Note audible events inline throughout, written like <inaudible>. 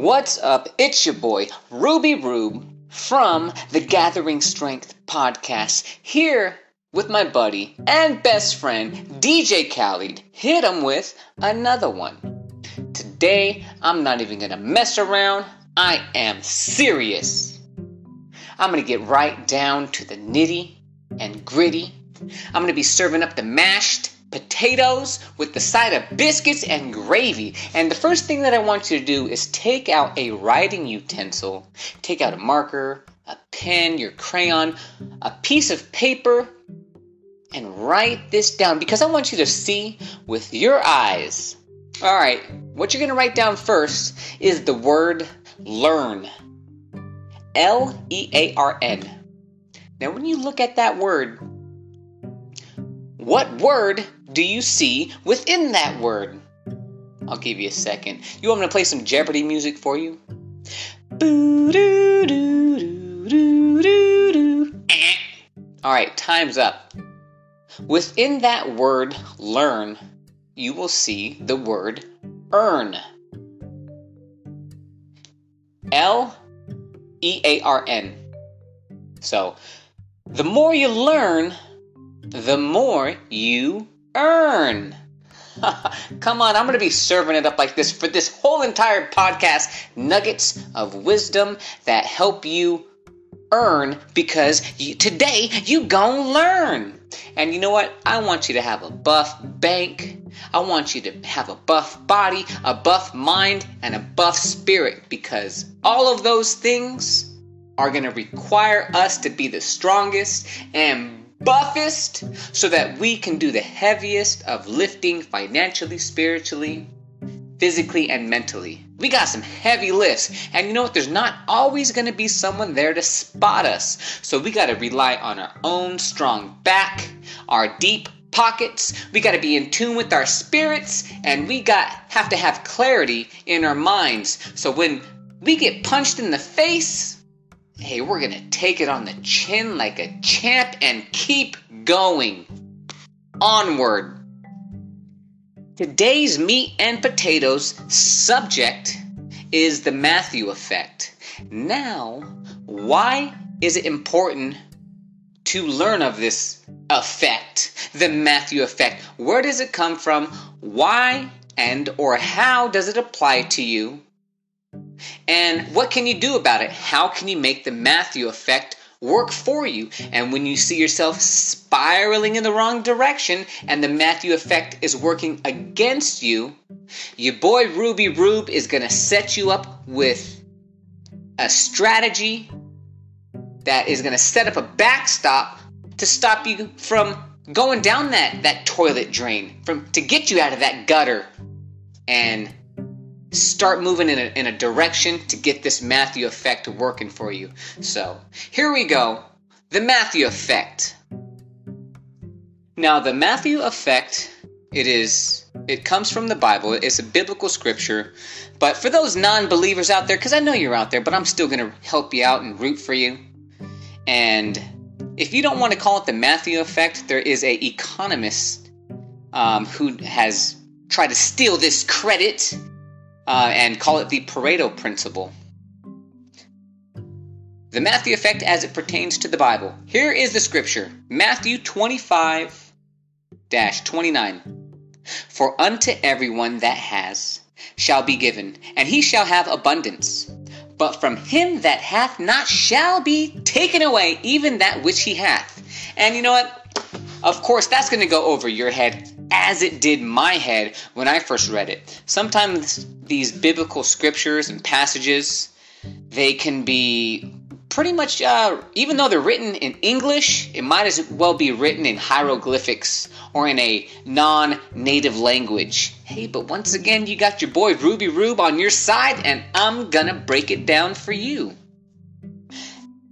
What's up? It's your boy, Ruby Rube, from the Gathering Strength podcast, here with my buddy and best friend, DJ Khaled. Hit him with another one. Today, I'm not even gonna mess around, I am serious. I'm gonna get right down to the nitty and gritty. I'm gonna be serving up the mashed potatoes with the side of biscuits and gravy. And the first thing that I want you to do is take out a writing utensil, take out a marker, a pen, your crayon, a piece of paper, and write this down because I want you to see with your eyes. All right, what you're going to write down first is the word learn. L E A R N. Now, when you look at that word, what word do you see within that word? I'll give you a second. You want me to play some Jeopardy music for you? All right, time's up. Within that word learn, you will see the word earn. L E A R N. So, the more you learn, the more you earn. <laughs> Come on, I'm going to be serving it up like this for this whole entire podcast. Nuggets of wisdom that help you earn because you, today you gon' learn. And you know what? I want you to have a buff bank. I want you to have a buff body, a buff mind, and a buff spirit because all of those things are going to require us to be the strongest and buffest so that we can do the heaviest of lifting financially, spiritually, physically, and mentally. We got some heavy lifts, and you know what? There's not always going to be someone there to spot us. So we got to rely on our own strong back, our deep pockets. We got to be in tune with our spirits, and we got have to have clarity in our minds. So when we get punched in the face, Hey, we're gonna take it on the chin like a champ and keep going. Onward. Today's meat and potatoes subject is the Matthew effect. Now, why is it important to learn of this effect, the Matthew effect? Where does it come from? Why and or how does it apply to you? And what can you do about it? How can you make the Matthew effect work for you? And when you see yourself spiraling in the wrong direction and the Matthew effect is working against you, your boy Ruby Rube is going to set you up with a strategy that is going to set up a backstop to stop you from going down that, that toilet drain, from to get you out of that gutter and start moving in a, in a direction to get this Matthew effect working for you. So, here we go. The Matthew effect. Now, the Matthew effect, it is it comes from the Bible. It's a biblical scripture. But for those non-believers out there cuz I know you're out there, but I'm still going to help you out and root for you. And if you don't want to call it the Matthew effect, there is a economist um, who has tried to steal this credit uh, and call it the Pareto principle. The Matthew effect as it pertains to the Bible. Here is the scripture Matthew 25 29. For unto everyone that has shall be given, and he shall have abundance. But from him that hath not shall be taken away even that which he hath. And you know what? Of course, that's going to go over your head as it did my head when I first read it. Sometimes these biblical scriptures and passages, they can be pretty much, uh, even though they're written in English, it might as well be written in hieroglyphics or in a non native language. Hey, but once again, you got your boy Ruby Rube on your side, and I'm gonna break it down for you.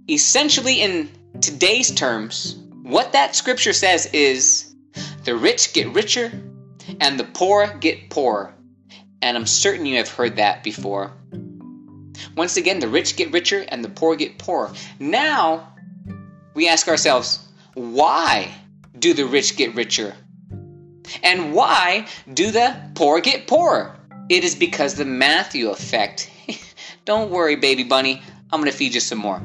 Essentially, in today's terms, what that scripture says is the rich get richer and the poor get poorer. And I'm certain you have heard that before. Once again, the rich get richer and the poor get poorer. Now, we ask ourselves, why do the rich get richer? And why do the poor get poorer? It is because the Matthew effect. <laughs> Don't worry, baby bunny. I'm gonna feed you some more.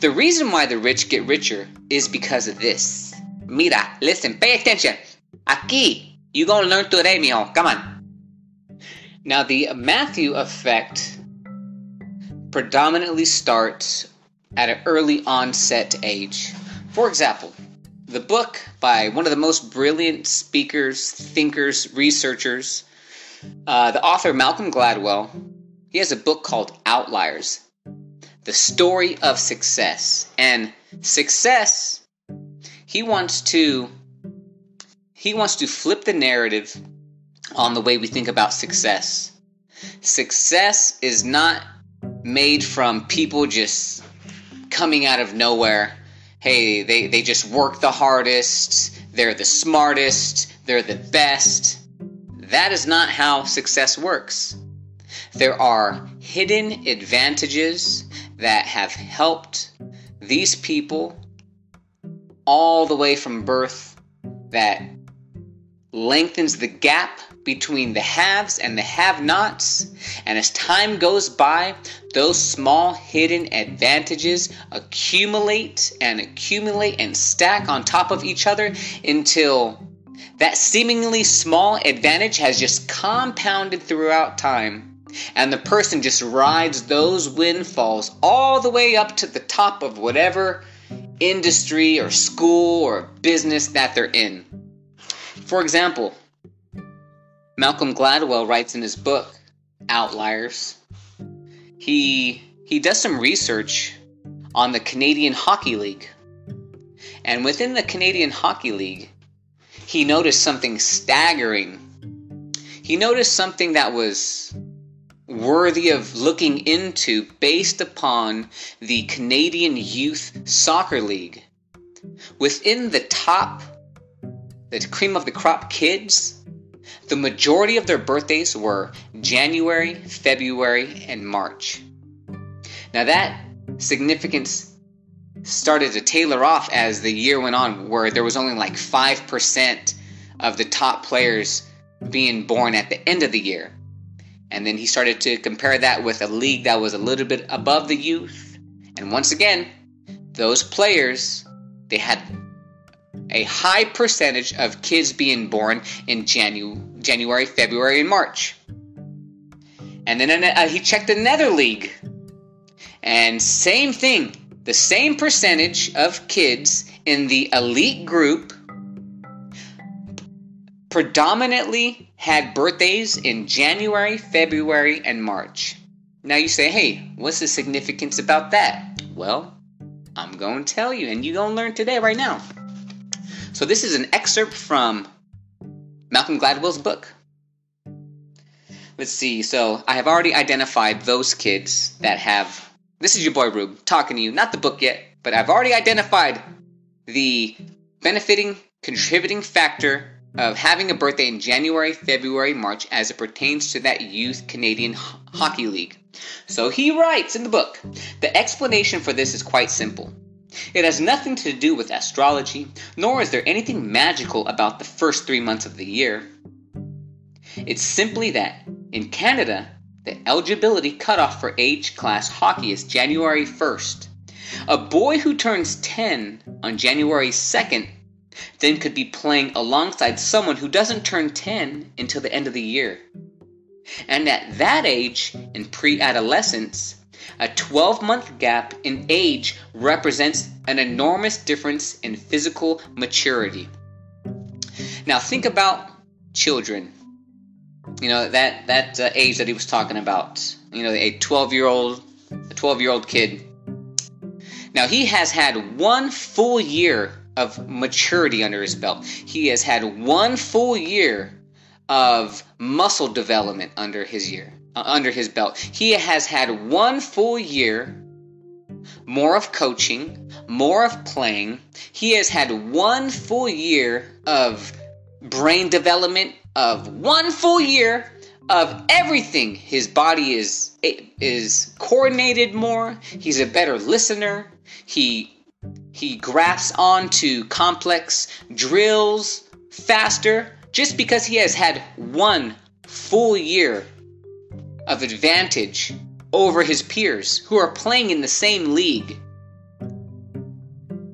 The reason why the rich get richer is because of this. Mira, listen, pay attention. Aquí, you gonna learn today, mijo. Come on. Now, the Matthew effect predominantly starts at an early onset age. For example, the book by one of the most brilliant speakers, thinkers, researchers, uh, the author Malcolm Gladwell, he has a book called Outliers The Story of Success. And success, he wants to. He wants to flip the narrative on the way we think about success. Success is not made from people just coming out of nowhere. Hey, they, they just work the hardest, they're the smartest, they're the best. That is not how success works. There are hidden advantages that have helped these people all the way from birth that lengthens the gap between the haves and the have nots. And as time goes by, those small hidden advantages accumulate and accumulate and stack on top of each other until that seemingly small advantage has just compounded throughout time. And the person just rides those windfalls all the way up to the top of whatever industry or school or business that they're in. For example, Malcolm Gladwell writes in his book Outliers. He he does some research on the Canadian Hockey League. And within the Canadian Hockey League, he noticed something staggering. He noticed something that was worthy of looking into based upon the Canadian Youth Soccer League. Within the top, the cream of the crop kids, the majority of their birthdays were January, February, and March. Now, that significance started to tailor off as the year went on, where there was only like 5% of the top players being born at the end of the year. And then he started to compare that with a league that was a little bit above the youth. And once again, those players, they had a high percentage of kids being born in Janu- January, February, and March. And then uh, he checked another league. And same thing, the same percentage of kids in the elite group predominantly had birthdays in January, February, and March. Now you say, hey, what's the significance about that? Well, I'm going to tell you, and you're going to learn today, right now. So, this is an excerpt from Malcolm Gladwell's book. Let's see. So, I have already identified those kids that have. This is your boy Rube talking to you. Not the book yet, but I've already identified the benefiting, contributing factor of having a birthday in January, February, March as it pertains to that youth Canadian H- Hockey League. So he writes in the book the explanation for this is quite simple. It has nothing to do with astrology, nor is there anything magical about the first three months of the year. It's simply that, in Canada, the eligibility cutoff for age class hockey is January 1st. A boy who turns 10 on January 2nd then could be playing alongside someone who doesn't turn 10 until the end of the year. And at that age, in pre adolescence, a 12 month gap in age represents an enormous difference in physical maturity. Now, think about children. You know, that, that uh, age that he was talking about. You know, a 12 year old, a 12 year old kid. Now, he has had one full year of maturity under his belt. He has had one full year of muscle development under his year uh, under his belt. He has had one full year more of coaching, more of playing. He has had one full year of brain development, of one full year of everything. His body is is coordinated more. He's a better listener. He he grasps onto complex drills faster just because he has had one full year of advantage over his peers who are playing in the same league.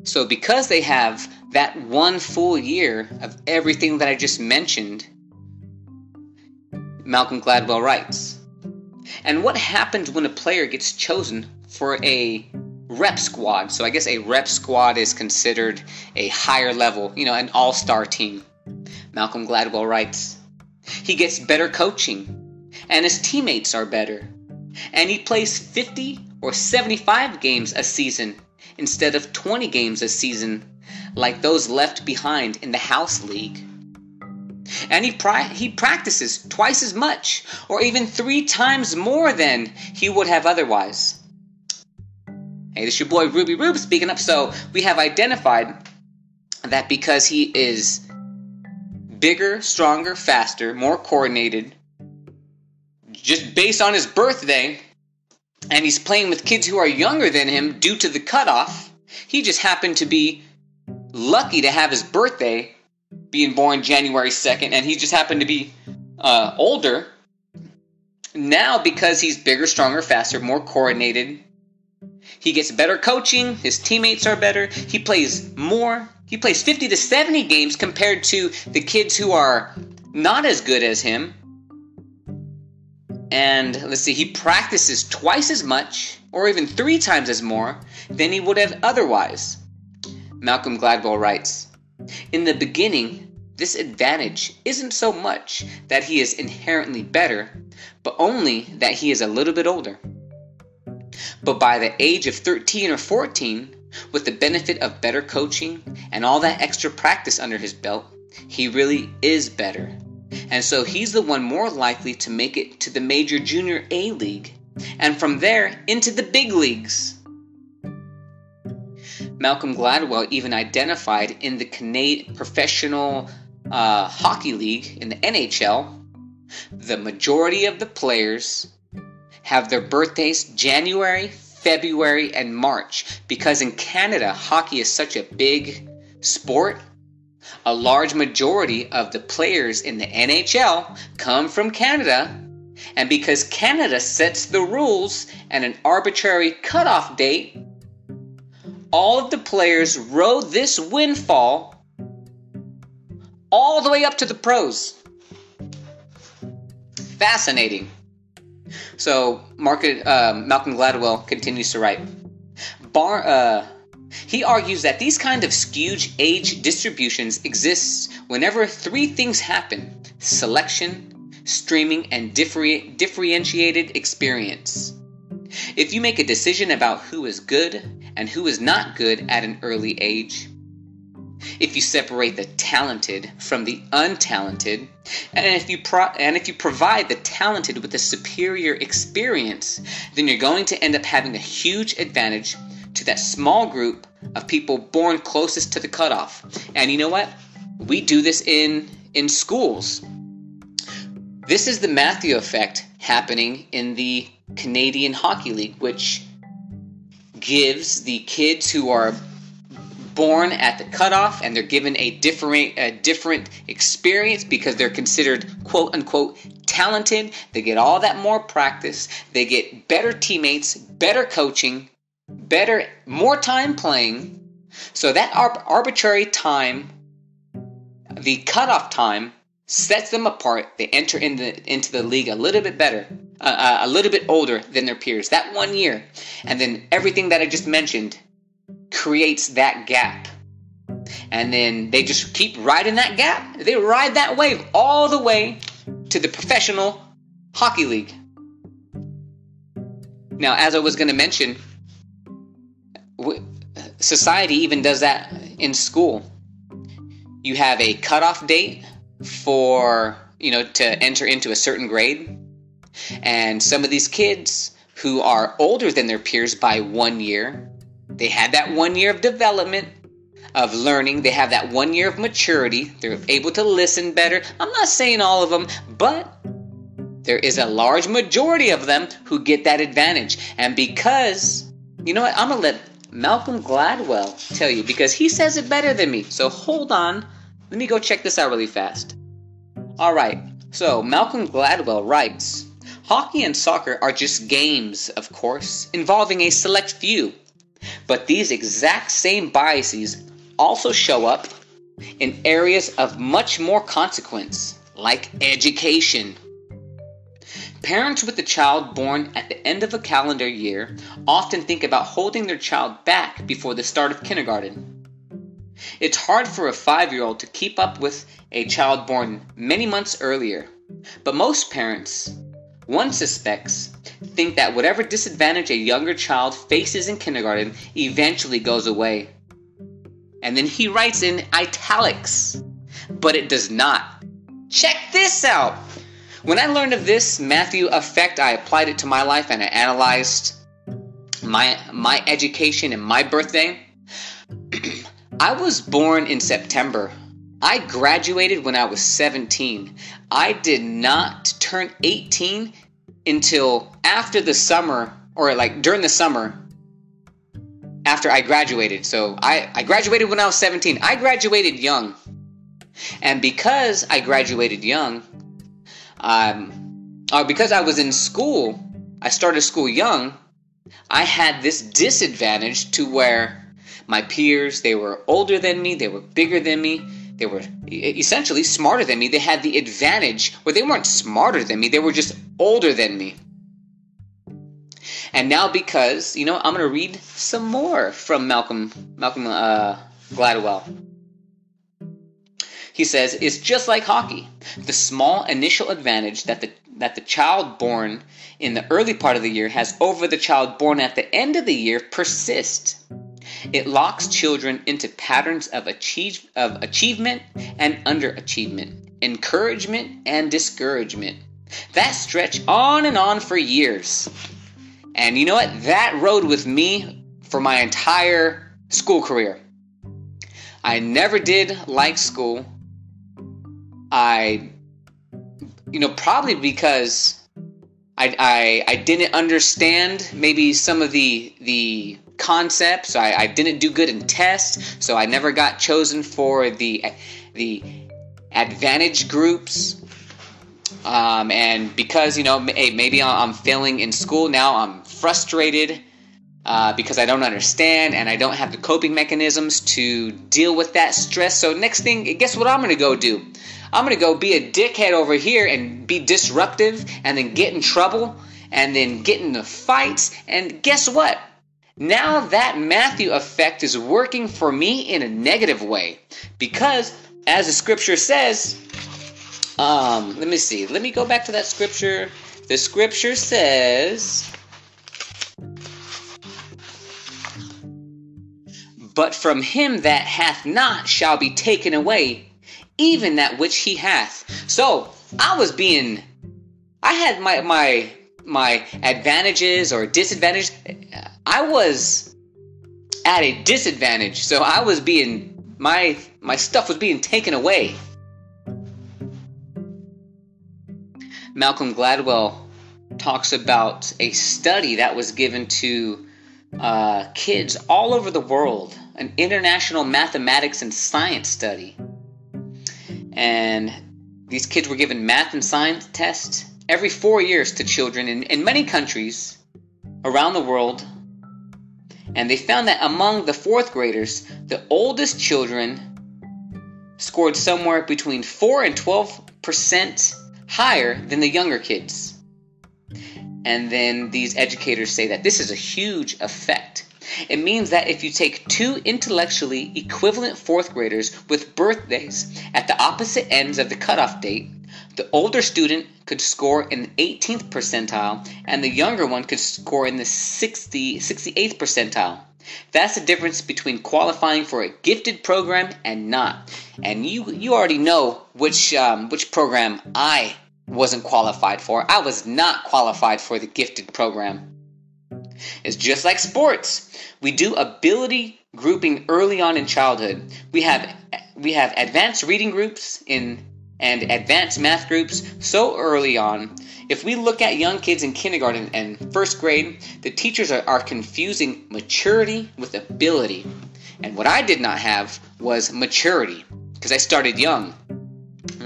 So, because they have that one full year of everything that I just mentioned, Malcolm Gladwell writes, and what happens when a player gets chosen for a rep squad? So, I guess a rep squad is considered a higher level, you know, an all star team. Malcolm Gladwell writes, he gets better coaching, and his teammates are better, and he plays 50 or 75 games a season instead of 20 games a season like those left behind in the house league. And he, he practices twice as much, or even three times more than he would have otherwise. Hey, this is your boy Ruby Rube speaking up. So, we have identified that because he is bigger, stronger, faster, more coordinated, just based on his birthday, and he's playing with kids who are younger than him due to the cutoff. He just happened to be lucky to have his birthday being born January 2nd, and he just happened to be uh, older. Now, because he's bigger, stronger, faster, more coordinated, he gets better coaching, his teammates are better, he plays more. He plays 50 to 70 games compared to the kids who are not as good as him and let's see, he practices twice as much, or even three times as more, than he would have otherwise. Malcolm Gladwell writes In the beginning, this advantage isn't so much that he is inherently better, but only that he is a little bit older. But by the age of 13 or 14, with the benefit of better coaching and all that extra practice under his belt, he really is better and so he's the one more likely to make it to the major junior A league, and from there into the big leagues. Malcolm Gladwell even identified in the Canadian Professional uh, Hockey League, in the NHL, the majority of the players have their birthdays January, February, and March because in Canada, hockey is such a big sport a large majority of the players in the NHL come from Canada, and because Canada sets the rules and an arbitrary cutoff date, all of the players rode this windfall all the way up to the pros. Fascinating. So, uh, Malcolm Gladwell continues to write. Bar, uh, he argues that these kind of skewed age distributions exist whenever three things happen selection, streaming, and differ- differentiated experience. If you make a decision about who is good and who is not good at an early age, if you separate the talented from the untalented, and if you pro- and if you provide the talented with a superior experience, then you're going to end up having a huge advantage to that small group of people born closest to the cutoff. And you know what? We do this in in schools. This is the Matthew effect happening in the Canadian Hockey League, which gives the kids who are born at the cutoff and they're given a different a different experience because they're considered quote unquote talented. They get all that more practice. They get better teammates, better coaching, better, more time playing. So that arbitrary time, the cutoff time, sets them apart. They enter in the, into the league a little bit better, uh, uh, a little bit older than their peers. That one year, and then everything that I just mentioned creates that gap. And then they just keep riding that gap. They ride that wave all the way to the professional hockey league. Now, as I was going to mention, society even does that in school. You have a cutoff date for, you know, to enter into a certain grade. And some of these kids who are older than their peers by one year, they had that one year of development, of learning. They have that one year of maturity. They're able to listen better. I'm not saying all of them, but there is a large majority of them who get that advantage. And because, you know what, I'm going to let Malcolm Gladwell tell you because he says it better than me. So hold on. Let me go check this out really fast. All right. So Malcolm Gladwell writes Hockey and soccer are just games, of course, involving a select few. But these exact same biases also show up in areas of much more consequence, like education. Parents with a child born at the end of a calendar year often think about holding their child back before the start of kindergarten. It's hard for a five year old to keep up with a child born many months earlier, but most parents, one suspects, think that whatever disadvantage a younger child faces in kindergarten eventually goes away. And then he writes in italics, but it does not. Check this out! When I learned of this Matthew effect, I applied it to my life and I analyzed my my education and my birthday. <clears throat> I was born in September. I graduated when I was 17. I did not turn 18 until after the summer or like during the summer after I graduated. So I, I graduated when I was 17. I graduated young. And because I graduated young, um, or because I was in school, I started school young, I had this disadvantage to where my peers, they were older than me, they were bigger than me, they were essentially smarter than me. They had the advantage where they weren't smarter than me, they were just older than me. And now because, you know, I'm going to read some more from Malcolm Malcolm uh, Gladwell. He says, it's just like hockey. The small initial advantage that the that the child born in the early part of the year has over the child born at the end of the year persists. It locks children into patterns of, achieve, of achievement and underachievement, encouragement and discouragement. That stretch on and on for years. And you know what? That rode with me for my entire school career. I never did like school. I, you know, probably because I, I, I didn't understand maybe some of the the concepts. I, I didn't do good in tests, so I never got chosen for the the advantage groups. Um, and because you know, hey, maybe I'm failing in school now, I'm frustrated uh, because I don't understand and I don't have the coping mechanisms to deal with that stress. So next thing, guess what I'm gonna go do? I'm gonna go be a dickhead over here and be disruptive, and then get in trouble, and then get into fights. And guess what? Now that Matthew effect is working for me in a negative way because, as the scripture says, um, let me see. Let me go back to that scripture. The scripture says, But from him that hath not shall be taken away, even that which he hath. So I was being, I had my my my advantages or disadvantages. I was at a disadvantage, so I was being my my stuff was being taken away. Malcolm Gladwell talks about a study that was given to uh, kids all over the world, an international mathematics and science study. And these kids were given math and science tests every four years to children in, in many countries around the world. And they found that among the fourth graders, the oldest children scored somewhere between 4 and 12 percent higher than the younger kids. And then these educators say that this is a huge effect. It means that if you take two intellectually equivalent fourth graders with birthdays at the opposite ends of the cutoff date, the older student could score in the 18th percentile and the younger one could score in the 60, 68th percentile. That's the difference between qualifying for a gifted program and not. And you you already know which um, which program I wasn't qualified for. I was not qualified for the gifted program. It's just like sports. We do ability grouping early on in childhood. We have we have advanced reading groups in and advanced math groups so early on. If we look at young kids in kindergarten and first grade, the teachers are, are confusing maturity with ability. And what I did not have was maturity because I started young.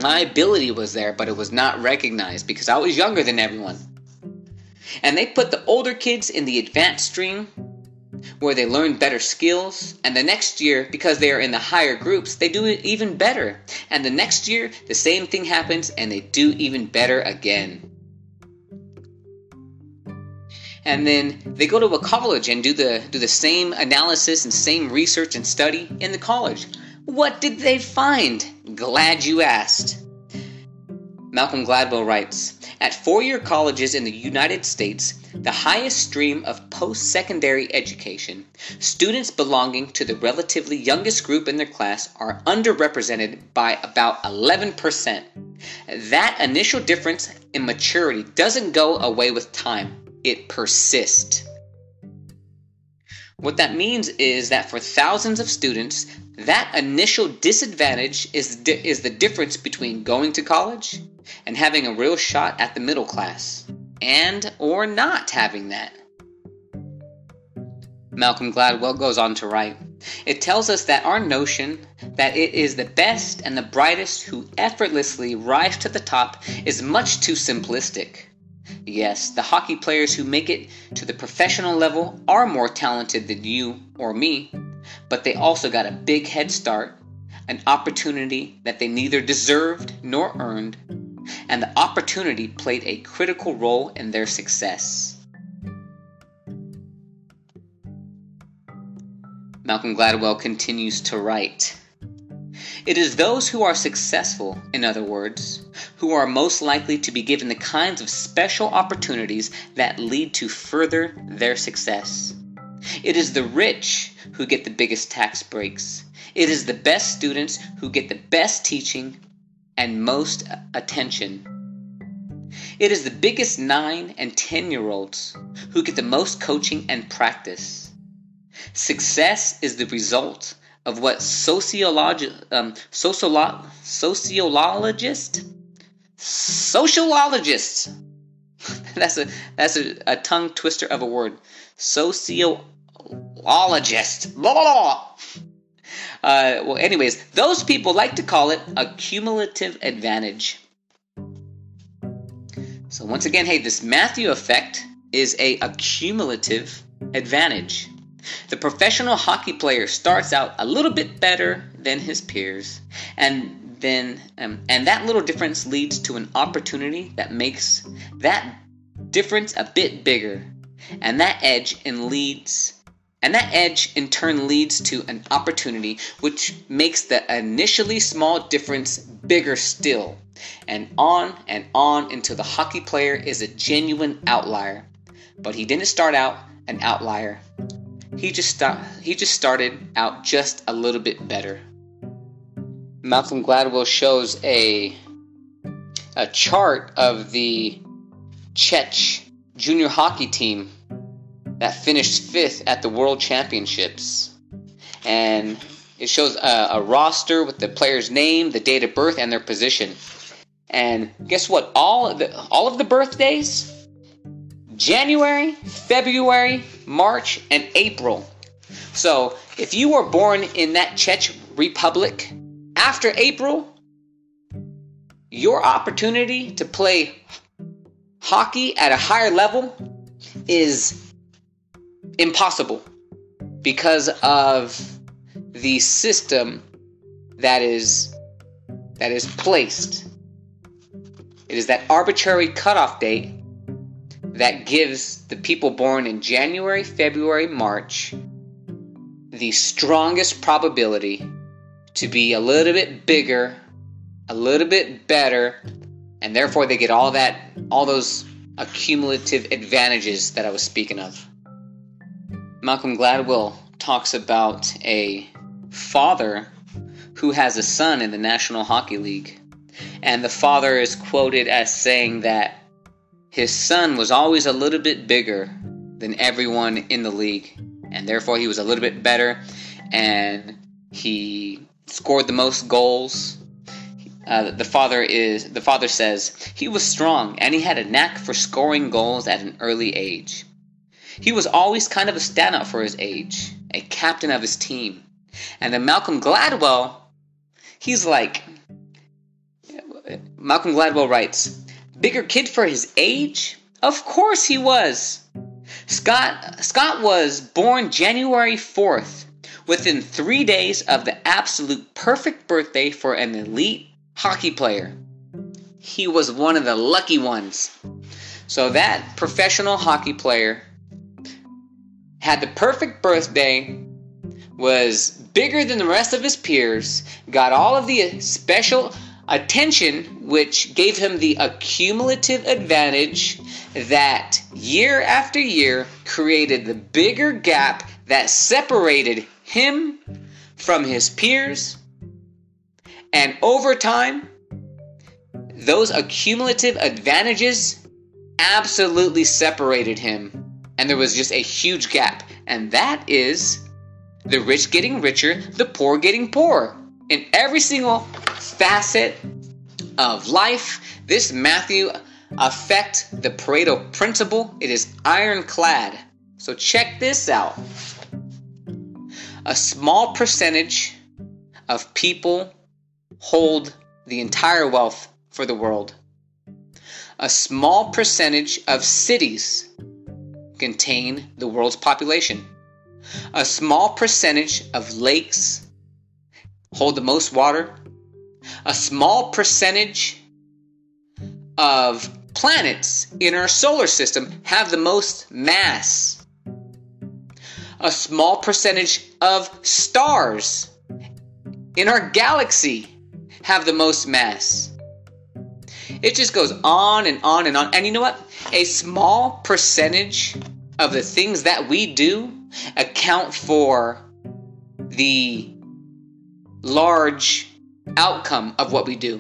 My ability was there, but it was not recognized because I was younger than everyone. And they put the older kids in the advanced stream where they learn better skills. And the next year, because they are in the higher groups, they do it even better. And the next year, the same thing happens and they do even better again. And then they go to a college and do the do the same analysis and same research and study in the college. What did they find? Glad you asked. Malcolm Gladwell writes At four year colleges in the United States, the highest stream of post secondary education, students belonging to the relatively youngest group in their class are underrepresented by about 11%. That initial difference in maturity doesn't go away with time, it persists. What that means is that for thousands of students, that initial disadvantage is, di- is the difference between going to college and having a real shot at the middle class, and or not having that. Malcolm Gladwell goes on to write It tells us that our notion that it is the best and the brightest who effortlessly rise to the top is much too simplistic. Yes, the hockey players who make it to the professional level are more talented than you or me, but they also got a big head start, an opportunity that they neither deserved nor earned, and the opportunity played a critical role in their success. Malcolm Gladwell continues to write It is those who are successful, in other words, who are most likely to be given the kinds of special opportunities that lead to further their success. It is the rich who get the biggest tax breaks. It is the best students who get the best teaching and most attention. It is the biggest 9 and 10 year olds who get the most coaching and practice. Success is the result of what sociologi- um, sociolo- sociologist sociologists <laughs> that's a that's a, a tongue twister of a word sociologist blah, blah, blah. Uh, well, anyways, those people like to call it a cumulative advantage. So once again, hey, this Matthew effect is a accumulative advantage. The professional hockey player starts out a little bit better than his peers, and then um, and that little difference leads to an opportunity that makes that difference a bit bigger, and that edge and leads and that edge in turn leads to an opportunity which makes the initially small difference bigger still. And on and on until the hockey player is a genuine outlier. But he didn't start out an outlier. He just st- he just started out just a little bit better. Malcolm Gladwell shows a a chart of the Czech junior hockey team that finished fifth at the World Championships. And it shows a, a, roster with the player's name, the date of birth, and their position. And guess what? All of the, all of the birthdays January, February, March, and April. So if you were born in that Czech Republic after April, your opportunity to play hockey at a higher level is impossible because of the system that is that is placed. It is that arbitrary cutoff date that gives the people born in January, February, March the strongest probability to be a little bit bigger, a little bit better, and therefore they get all that all those accumulative advantages that I was speaking of. Malcolm Gladwell talks about a father who has a son in the National Hockey League. And the father is quoted as saying that his son was always a little bit bigger than everyone in the league. And therefore, he was a little bit better. And he scored the most goals. Uh, the father is the father says he was strong and he had a knack for scoring goals at an early age. He was always kind of a standout for his age, a captain of his team. And then Malcolm Gladwell, he's like, Malcolm Gladwell writes, bigger kid for his age, Of course he was. Scott Scott was born January 4th, within 3 days of the absolute perfect birthday for an elite hockey player. He was one of the lucky ones. So that professional hockey player had the perfect birthday, was bigger than the rest of his peers, got all of the special attention, which gave him the accumulative advantage that year after year created the bigger gap that separated him from his peers. And over time, those accumulative advantages absolutely separated him. And there was just a huge gap. And that is the rich getting richer, the poor getting poorer. In every single facet of life, this Matthew affect the Pareto principle. It is ironclad. So check this out. A small percentage of people hold the entire wealth for the world. A small percentage of cities contain the world's population. A small percentage of lakes hold the most water. A small percentage of planets in our solar system have the most mass. A small percentage of stars in our galaxy have the most mass. It just goes on and on and on. And you know what? A small percentage of the things that we do account for the large outcome of what we do.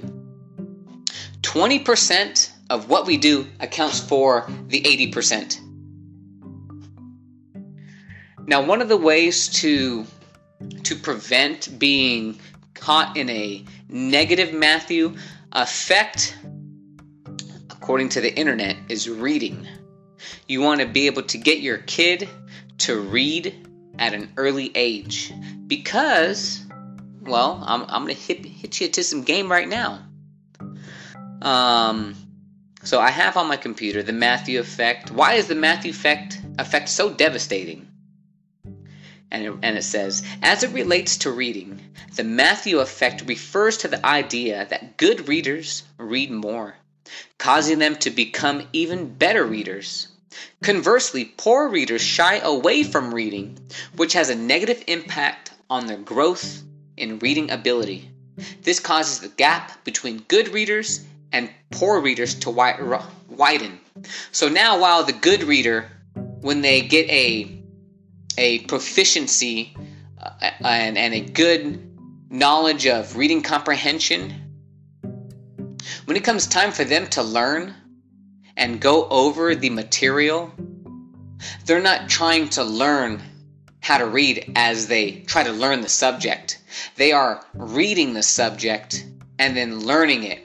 20% of what we do accounts for the 80%. Now, one of the ways to to prevent being caught in a negative Matthew effect according to the internet is reading. You want to be able to get your kid to read at an early age because well, I'm, I'm going to hit, hit you to some game right now. Um, so I have on my computer the Matthew effect. Why is the Matthew effect effect so devastating? And it, and it says, as it relates to reading, the Matthew effect refers to the idea that good readers read more, causing them to become even better readers. Conversely, poor readers shy away from reading, which has a negative impact on their growth in reading ability. This causes the gap between good readers and poor readers to widen. So now, while the good reader, when they get a a proficiency uh, and, and a good knowledge of reading comprehension, when it comes time for them to learn and go over the material, they're not trying to learn how to read as they try to learn the subject. They are reading the subject and then learning it,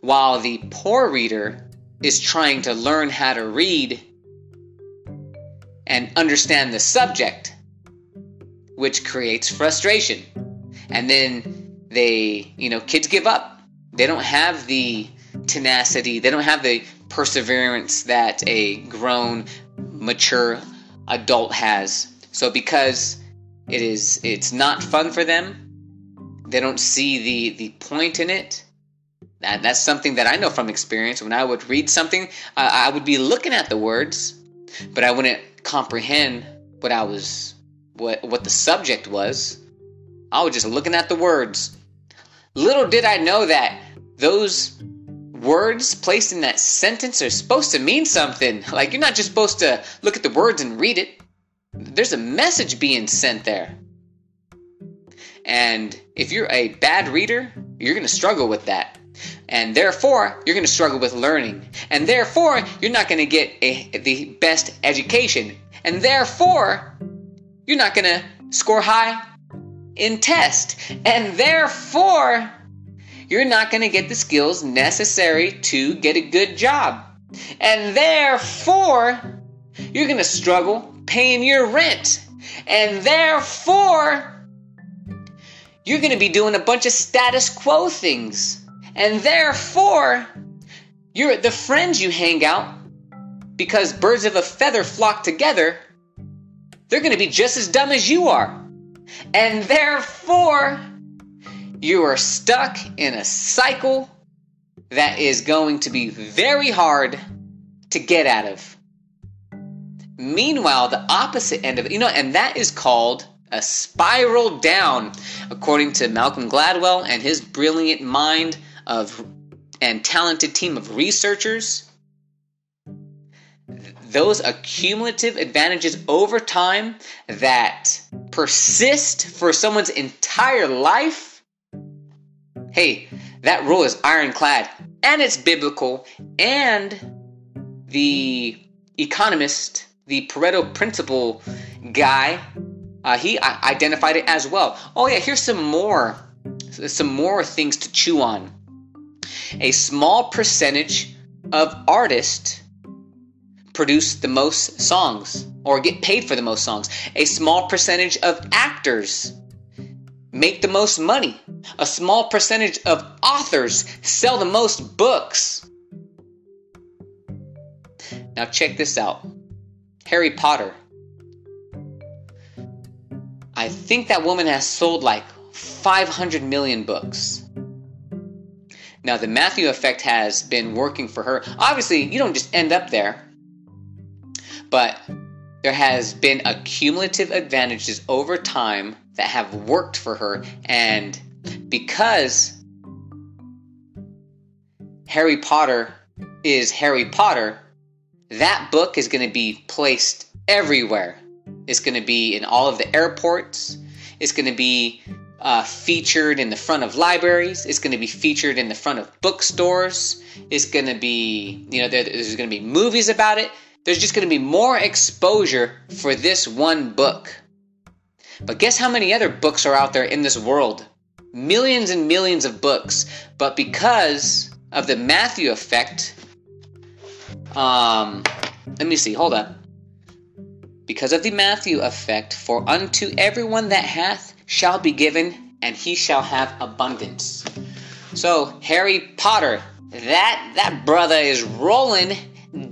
while the poor reader is trying to learn how to read and understand the subject, which creates frustration. And then they, you know, kids give up. They don't have the tenacity, they don't have the perseverance that a grown, mature adult has. So because it is it's not fun for them, they don't see the the point in it. That that's something that I know from experience. When I would read something, uh, I would be looking at the words, but I wouldn't comprehend what I was what what the subject was. I was just looking at the words. Little did I know that those words placed in that sentence are supposed to mean something. <laughs> Like you're not just supposed to look at the words and read it. There's a message being sent there. And if you're a bad reader, you're going to struggle with that. And therefore, you're going to struggle with learning. And therefore, you're not going to get a, the best education. And therefore, you're not going to score high in test. And therefore, you're not going to get the skills necessary to get a good job. And therefore, you're going to struggle paying your rent. And therefore, you're going to be doing a bunch of status quo things. And therefore, you're the friends you hang out because birds of a feather flock together, they're going to be just as dumb as you are. And therefore, you are stuck in a cycle that is going to be very hard to get out of. Meanwhile, the opposite end of it, you know, and that is called a spiral down, according to Malcolm Gladwell and his brilliant mind of and talented team of researchers. Those accumulative advantages over time that persist for someone's entire life. Hey, that rule is ironclad and it's biblical and the economist the Pareto principle guy, uh, he identified it as well. Oh yeah, here's some more, some more things to chew on. A small percentage of artists produce the most songs or get paid for the most songs. A small percentage of actors make the most money. A small percentage of authors sell the most books. Now, check this out. Harry Potter. I think that woman has sold like 500 million books. Now, the Matthew effect has been working for her. Obviously, you don't just end up there, but there has been accumulative advantages over time that have worked for her. And because Harry Potter is Harry Potter, that book is going to be placed everywhere. It's going to be in all of the airports. It's going to be uh, featured in the front of libraries. It's going to be featured in the front of bookstores. It's going to be, you know, there, there's going to be movies about it. There's just going to be more exposure for this one book. But guess how many other books are out there in this world? Millions and millions of books. But because of the Matthew effect, um, let me see, hold up. Because of the Matthew effect, for unto everyone that hath shall be given, and he shall have abundance. So, Harry Potter, that that brother is rolling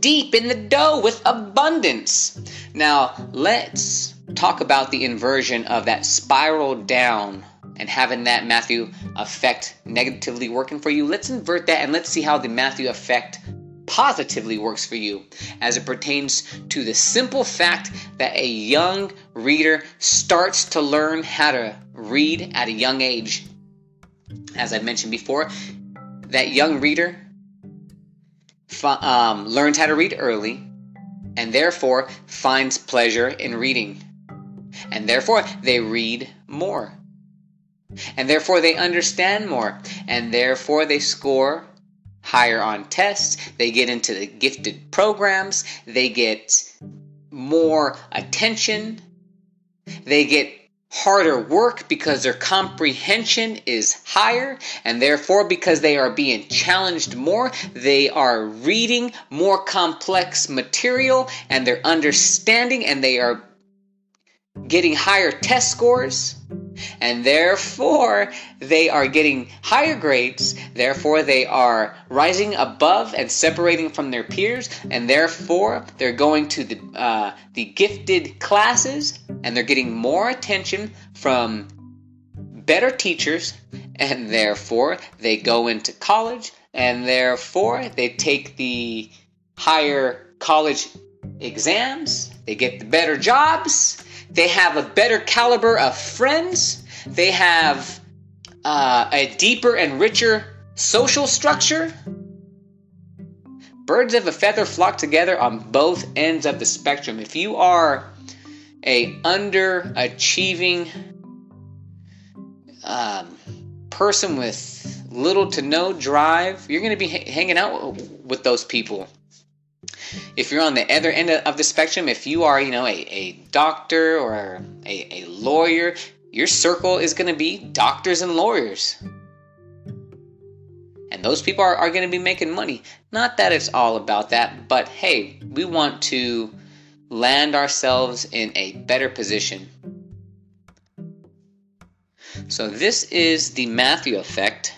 deep in the dough with abundance. Now, let's talk about the inversion of that spiral down and having that Matthew effect negatively working for you. Let's invert that and let's see how the Matthew effect positively works for you as it pertains to the simple fact that a young reader starts to learn how to read at a young age. As I mentioned before, that young reader um, learns how to read early and therefore finds pleasure in reading. And therefore, they read more. And therefore, they understand more. And therefore, they score higher on tests, they get into the gifted programs, they get more attention, they get harder work because their comprehension is higher, and therefore, because they are being challenged more, they are reading more complex material and they're understanding and they are getting higher test scores and therefore they are getting higher grades. Therefore they are rising above and separating from their peers. And therefore they're going to the uh, the gifted classes. And they're getting more attention from better teachers. And therefore they go into college. And therefore they take the higher college exams. They get the better jobs they have a better caliber of friends. They have uh, a deeper and richer social structure. Birds of a feather flock together on both ends of the spectrum. If you are a underachieving um, person with little to no drive, you're going to be ha- hanging out with those people. If you're on the other end of the spectrum, if you are, you know, a, a doctor or a, a lawyer, your circle is going to be doctors and lawyers. And those people are, are going to be making money. Not that it's all about that, but hey, we want to land ourselves in a better position. So, this is the Matthew effect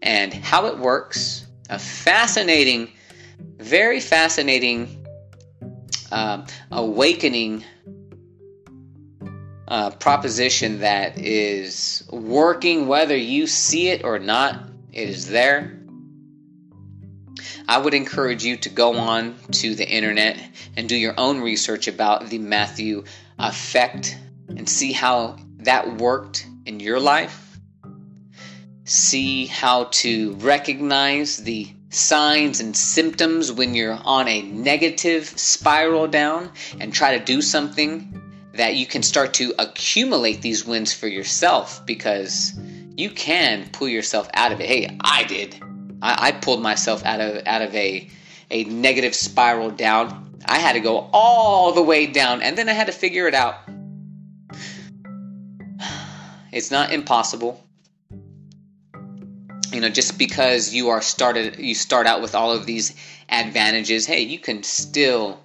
and how it works. A fascinating very fascinating uh, awakening uh, proposition that is working whether you see it or not. It is there. I would encourage you to go on to the internet and do your own research about the Matthew effect and see how that worked in your life. See how to recognize the signs and symptoms when you're on a negative spiral down and try to do something that you can start to accumulate these wins for yourself because you can pull yourself out of it. Hey, I did. I, I pulled myself out of out of a a negative spiral down. I had to go all the way down and then I had to figure it out. <sighs> It's not impossible. Know, just because you are started you start out with all of these advantages, hey, you can still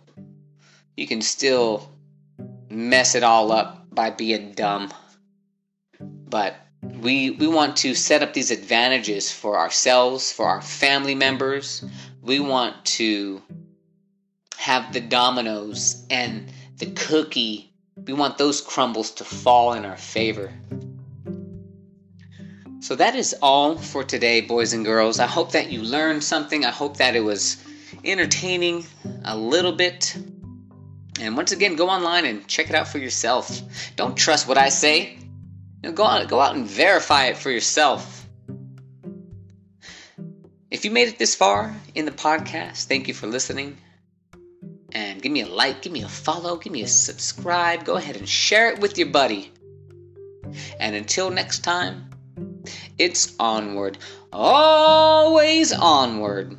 you can still mess it all up by being dumb. But we we want to set up these advantages for ourselves, for our family members. We want to have the dominoes and the cookie. We want those crumbles to fall in our favor. So that is all for today, boys and girls. I hope that you learned something. I hope that it was entertaining a little bit. And once again, go online and check it out for yourself. Don't trust what I say. You know, go out, go out and verify it for yourself. If you made it this far in the podcast, thank you for listening. And give me a like, give me a follow, give me a subscribe. Go ahead and share it with your buddy. And until next time, it's onward, always onward.